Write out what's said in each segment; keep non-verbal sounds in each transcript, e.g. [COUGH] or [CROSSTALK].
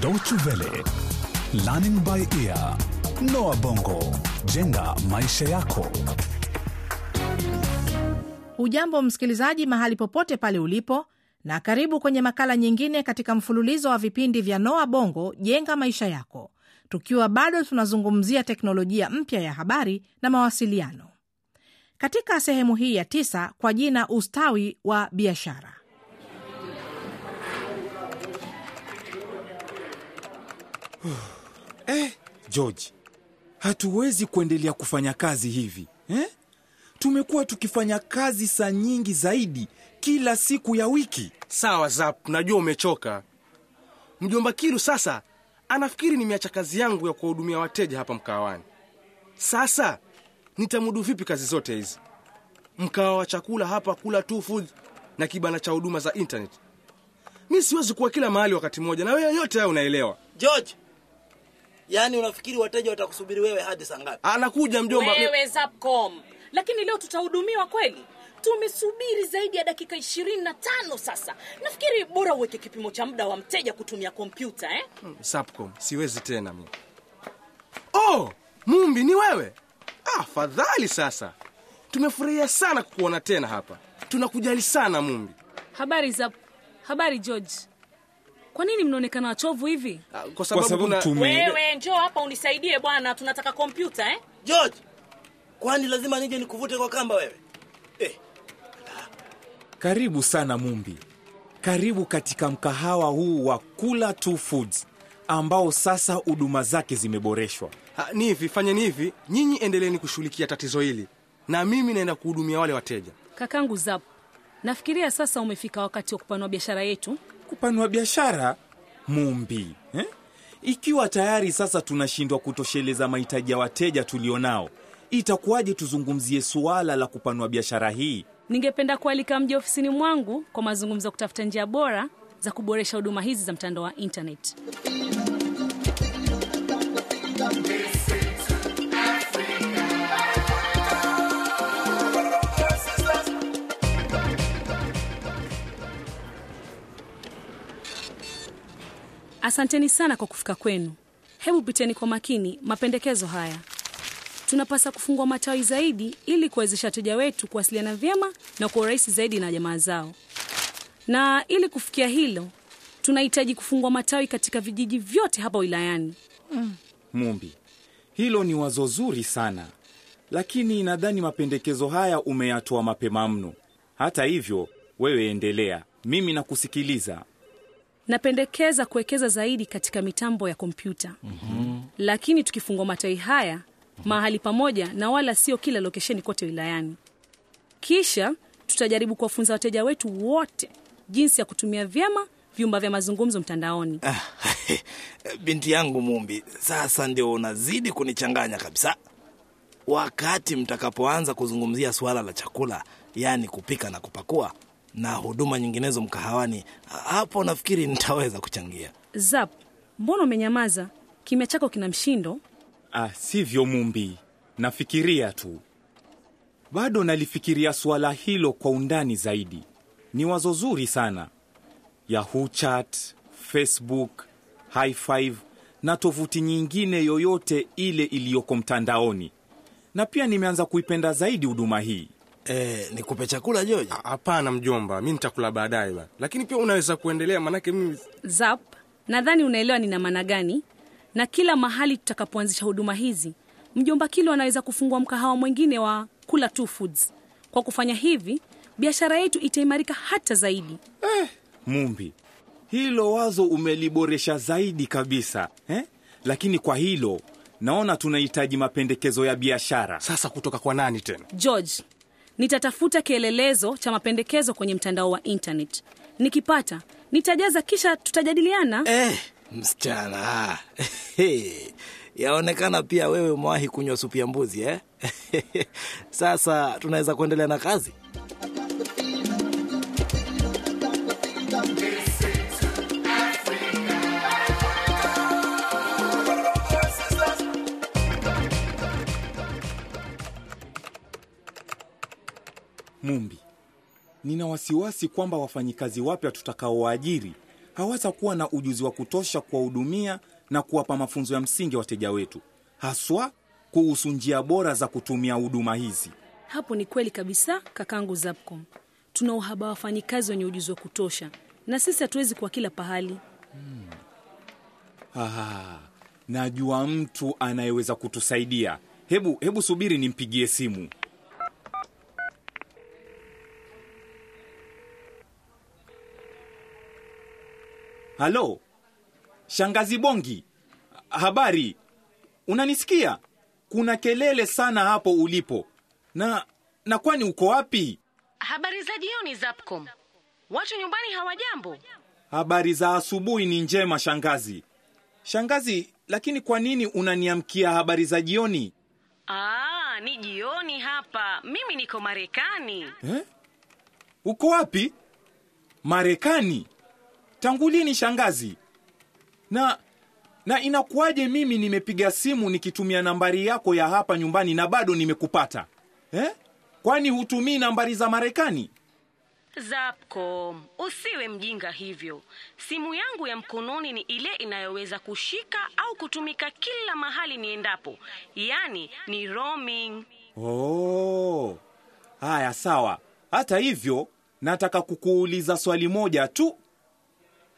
Deutsche Welle, Learning by Ear, Noah Bongo, jenga maisha yako. Hujambo msikilizaji, mahali popote pale ulipo, na karibu kwenye makala nyingine katika mfululizo wa vipindi vya Noa Bongo jenga maisha yako, tukiwa bado tunazungumzia teknolojia mpya ya habari na mawasiliano. Katika sehemu hii ya tisa kwa jina ustawi wa biashara. [SIGHS] Eh, George, hatuwezi kuendelea kufanya kazi hivi eh? Tumekuwa tukifanya kazi saa nyingi zaidi kila siku ya wiki. Sawa Zap, najua umechoka. Mjomba Kilu sasa anafikiri nimeacha kazi yangu ya kuwahudumia wateja hapa mkawani. Sasa nitamudu vipi kazi zote hizi? Mkawa wa chakula hapa, kula tu food na kibanda cha huduma za internet. Mi siwezi kuwa kila mahali wakati mmoja, na wewe yote hayo unaelewa. George, yaani unafikiri wateja watakusubiri wewe hadi saa ngapi? Anakuja mjomba. wewe Zapcom, lakini leo tutahudumiwa kweli? Tumesubiri zaidi ya dakika ishirini na tano sasa. Nafikiri bora uweke kipimo cha muda wa mteja kutumia kompyuta eh? Sapcom, siwezi tena mimi. Oh, Mumbi ni wewe? Ah, fadhali sasa. Tumefurahia sana kukuona tena hapa. Tunakujali sana Mumbi. Habari za habari George. Kwa nini mnaonekana wachovu hivi? Ah, Kwa sababu, sababu kuna... tume- Wewe njoo hapa unisaidie bwana, tunataka kompyuta eh? George, kwani lazima nije nikuvute kwa kamba wewe? Eh, Karibu sana Mumbi, karibu katika mkahawa huu wa Kula Two Foods ambao sasa huduma zake zimeboreshwa. Ni hivi, fanyeni hivi, nyinyi endeleeni kushughulikia tatizo hili na mimi naenda kuhudumia wale wateja. Kakangu Zap, nafikiria sasa umefika wakati wa kupanua biashara yetu. Kupanua biashara Mumbi eh? Ikiwa tayari sasa tunashindwa kutosheleza mahitaji ya wateja tulionao, itakuwaje tuzungumzie suala la kupanua biashara hii? Ningependa kualika mji ofisini mwangu kwa mazungumzo ya kutafuta njia bora za kuboresha huduma hizi za mtandao wa internet. Asanteni sana kwa kufika kwenu. Hebu piteni kwa makini mapendekezo haya. Tunapasa kufungua matawi zaidi ili kuwezesha wateja wetu kuwasiliana vyema na kwa urahisi zaidi na jamaa zao. Na ili kufikia hilo, tunahitaji kufungua matawi katika vijiji vyote hapa wilayani. Mumbi, hilo ni wazo zuri sana, lakini nadhani mapendekezo haya umeyatoa mapema mno. Hata hivyo, wewe endelea, mimi nakusikiliza. Napendekeza kuwekeza zaidi katika mitambo ya kompyuta, lakini tukifungua matawi haya mahali pamoja na wala sio kila lokesheni kote wilayani. Kisha tutajaribu kuwafunza wateja wetu wote jinsi ya kutumia vyema vyumba vya mazungumzo mtandaoni. [LAUGHS] binti yangu Mumbi, sasa ndio unazidi kunichanganya kabisa. Wakati mtakapoanza kuzungumzia suala la chakula, yaani kupika na kupakua na huduma nyinginezo mkahawani, hapo nafikiri nitaweza kuchangia. Zap, mbona umenyamaza? Kimya chako kina mshindo. Ah, sivyo Mumbi, nafikiria tu, bado nalifikiria suala hilo kwa undani zaidi. Ni wazo zuri sana. Yahoo Chat, Facebook, High Five na tovuti nyingine yoyote ile iliyoko mtandaoni, na pia nimeanza kuipenda zaidi huduma hii. E, nikupe chakula Joji? Hapana mjomba, mi nitakula baadaye ba, lakini pia unaweza kuendelea, manake mimi Zap, nadhani unaelewa nina maana gani, na kila mahali tutakapoanzisha huduma hizi, mjomba Kilo anaweza kufungua mkahawa mwingine wa Kula tu Foods. Kwa kufanya hivi, biashara yetu itaimarika hata zaidi. Mumbi, hilo wazo umeliboresha zaidi kabisa eh? Lakini kwa hilo naona tunahitaji mapendekezo ya biashara. sasa kutoka kwa nani tena? George, nitatafuta kielelezo cha mapendekezo kwenye mtandao wa internet. Nikipata nitajaza, kisha tutajadiliana. Eh, msichana [LAUGHS] yaonekana pia wewe umewahi kunywa supu ya mbuzi eh? [LAUGHS] Sasa tunaweza kuendelea na kazi. Mumbi, nina wasiwasi kwamba wafanyikazi wapya tutakaowaajiri hawatakuwa na ujuzi wa kutosha kuwahudumia na kuwapa mafunzo ya msingi wateja wetu, haswa kuhusu njia bora za kutumia huduma hizi. Hapo ni kweli kabisa, kakangu Zapcom. Tuna uhaba wa wafanyikazi wenye ujuzi wa kutosha, na sisi hatuwezi kuwa kila pahali. Ah, najua mtu anayeweza kutusaidia. Hebu hebu subiri nimpigie simu. Halo, shangazi Bongi, habari? Unanisikia? Kuna kelele sana hapo ulipo, na na kwani uko wapi? Habari za jioni Zapcom. Watu nyumbani hawajambo? Habari za asubuhi ni njema shangazi. Shangazi, lakini kwa nini unaniamkia habari za jioni Aa, ni jioni hapa. Mimi niko Marekani. eh? Uko wapi? Marekani? Tangu lini shangazi? Na na inakuwaje mimi nimepiga simu nikitumia nambari yako ya hapa nyumbani na bado nimekupata eh? Kwani hutumii nambari za Marekani? Zapcom, usiwe mjinga hivyo. Simu yangu ya mkononi ni ile inayoweza kushika au kutumika kila mahali niendapo, yaani ni roaming. Oh, haya sawa. Hata hivyo, nataka kukuuliza swali moja tu.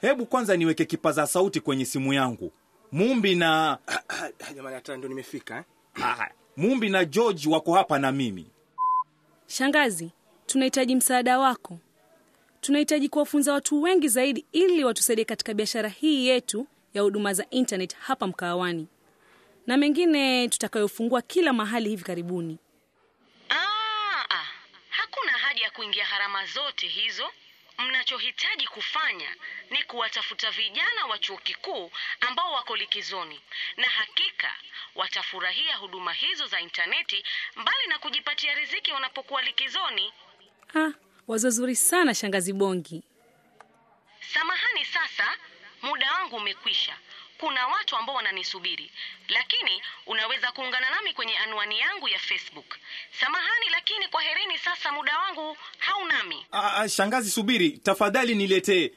Hebu kwanza niweke kipaza sauti kwenye simu yangu. Mumbi na [COUGHS] Jamani, hata ndio nimefika eh? [COUGHS] ah, Mumbi na George wako hapa na mimi. Shangazi, tunahitaji msaada wako. Tunahitaji kuwafunza watu wengi zaidi ili watusaidie katika biashara hii yetu ya huduma za internet hapa mkahawani na mengine tutakayofungua kila mahali hivi karibuni. Aa, ah, hakuna haja ya kuingia gharama zote hizo. Mnachohitaji kufanya ni kuwatafuta vijana wa chuo kikuu ambao wako likizoni, na hakika watafurahia huduma hizo za intaneti, mbali na kujipatia riziki wanapokuwa likizoni. wazozuri wazo zuri sana shangazi Bongi. Samahani, sasa muda wangu umekwisha. Kuna watu ambao wananisubiri, lakini unaweza kuungana nami kwenye anwani yangu ya Facebook. Samahani, lakini kwa herini, sasa muda wangu haunami. A, a, shangazi subiri, tafadhali niletee.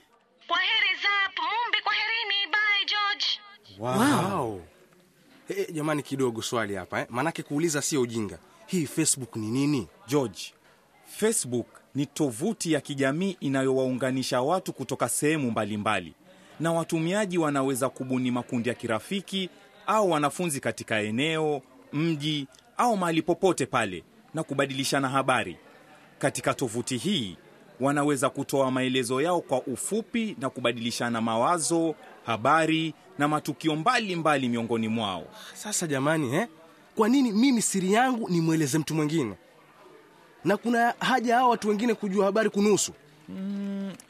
Kwa heri Zap Mumbi, kwa herini. Bye George. Wow. Eh, jamani, kidogo swali hapa eh? Maanake kuuliza sio ujinga. Hii Facebook ni nini? George, Facebook ni tovuti ya kijamii inayowaunganisha watu kutoka sehemu mbalimbali, na watumiaji wanaweza kubuni makundi ya kirafiki au wanafunzi katika eneo, mji au mahali popote pale na kubadilishana habari. Katika tovuti hii wanaweza kutoa maelezo yao kwa ufupi na kubadilishana mawazo, habari na matukio mbalimbali mbali miongoni mwao. Sasa jamani eh? Kwa nini mimi siri yangu nimweleze mtu mwingine, na kuna haja hao watu wengine kujua habari kunusu?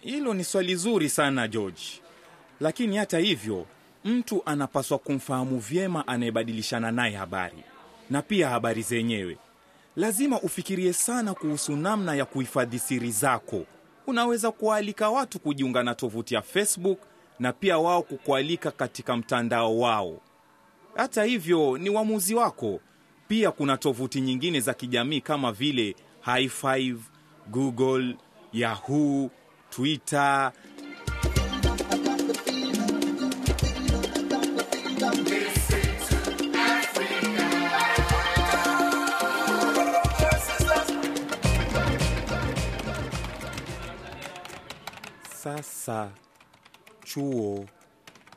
Hilo ni swali zuri sana George, lakini hata hivyo, mtu anapaswa kumfahamu vyema anayebadilishana naye habari na pia habari zenyewe. Lazima ufikirie sana kuhusu namna ya kuhifadhi siri zako. Unaweza kuwaalika watu kujiunga na tovuti ya Facebook na pia wao kukualika katika mtandao wao. Hata hivyo, ni uamuzi wako. Pia kuna tovuti nyingine za kijamii kama vile Hi5, Google, Yahoo, Twitter. Sasa chuo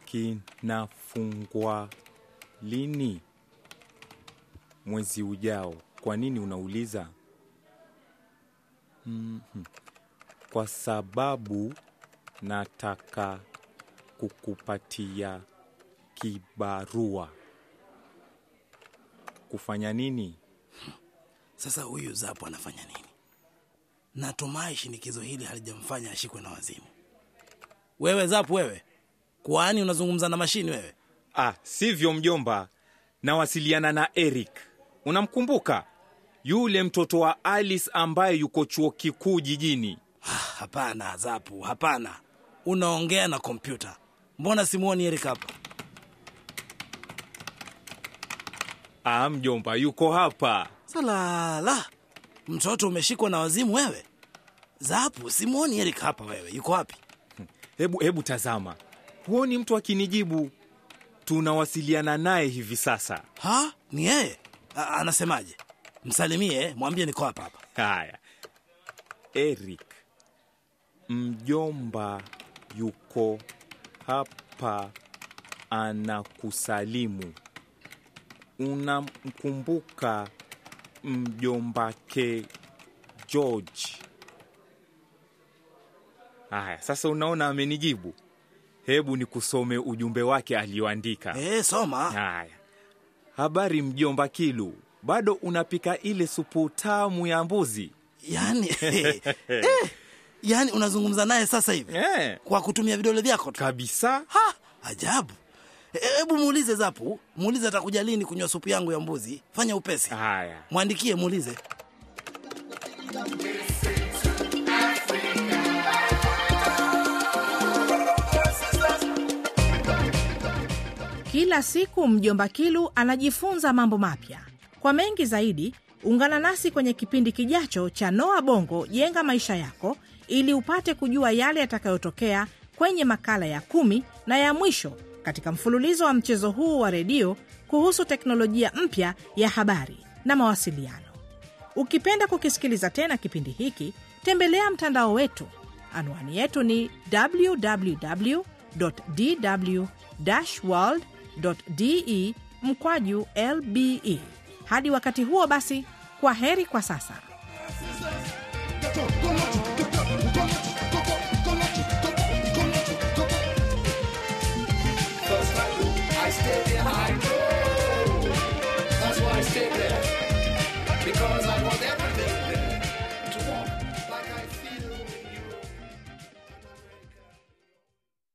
kinafungwa lini? Mwezi ujao. Kwa nini unauliza? Mhm. Kwa sababu nataka kukupatia kibarua. Kufanya nini? Sasa huyu Zapo anafanya nini? Natumai shinikizo hili halijamfanya ashikwe na wazimu. Wewe zapu wewe kwani unazungumza na mashini wewe? Ah, sivyo mjomba. Nawasiliana na Eric. Unamkumbuka? Yule mtoto wa Alice ambaye yuko chuo kikuu jijini. Ah, Hapana zapu, hapana, unaongea na kompyuta. Mbona simuoni Eric hapa? Ah, mjomba yuko hapa. Salala, mtoto umeshikwa na wazimu wewe? Zapu, simuoni Eric hapa. Wewe yuko wapi? Hebu hebu tazama, huoni mtu akinijibu? Tunawasiliana naye hivi sasa. Ha? Ni yeye? Anasemaje? Msalimie, mwambie niko hapa hapa. Haya, Eric, mjomba yuko hapa, anakusalimu. Unamkumbuka mjombake George? Haya, sasa unaona amenijibu. Hebu nikusome ujumbe wake alioandika. Eh, soma. Haya, habari mjomba Kilu, bado unapika ile supu tamu ya mbuzi? Yaani [LAUGHS] eh, yaani unazungumza naye sasa hivi Eh, kwa kutumia vidole vyako tu. kabisa. Ha, ajabu. E- Hebu muulize Zapu, muulize atakuja lini kunywa supu yangu ya mbuzi. Fanya upesi, Haya, mwandikie, muulize. Kila siku mjomba Kilu anajifunza mambo mapya. Kwa mengi zaidi, ungana nasi kwenye kipindi kijacho cha Noa Bongo Jenga Maisha Yako ili upate kujua yale yatakayotokea kwenye makala ya kumi na ya mwisho katika mfululizo wa mchezo huu wa redio kuhusu teknolojia mpya ya habari na mawasiliano. Ukipenda kukisikiliza tena kipindi hiki, tembelea mtandao wetu. Anwani yetu ni www.dw-world.de mkwaju lbe. Hadi wakati huo basi, kwa heri kwa sasa.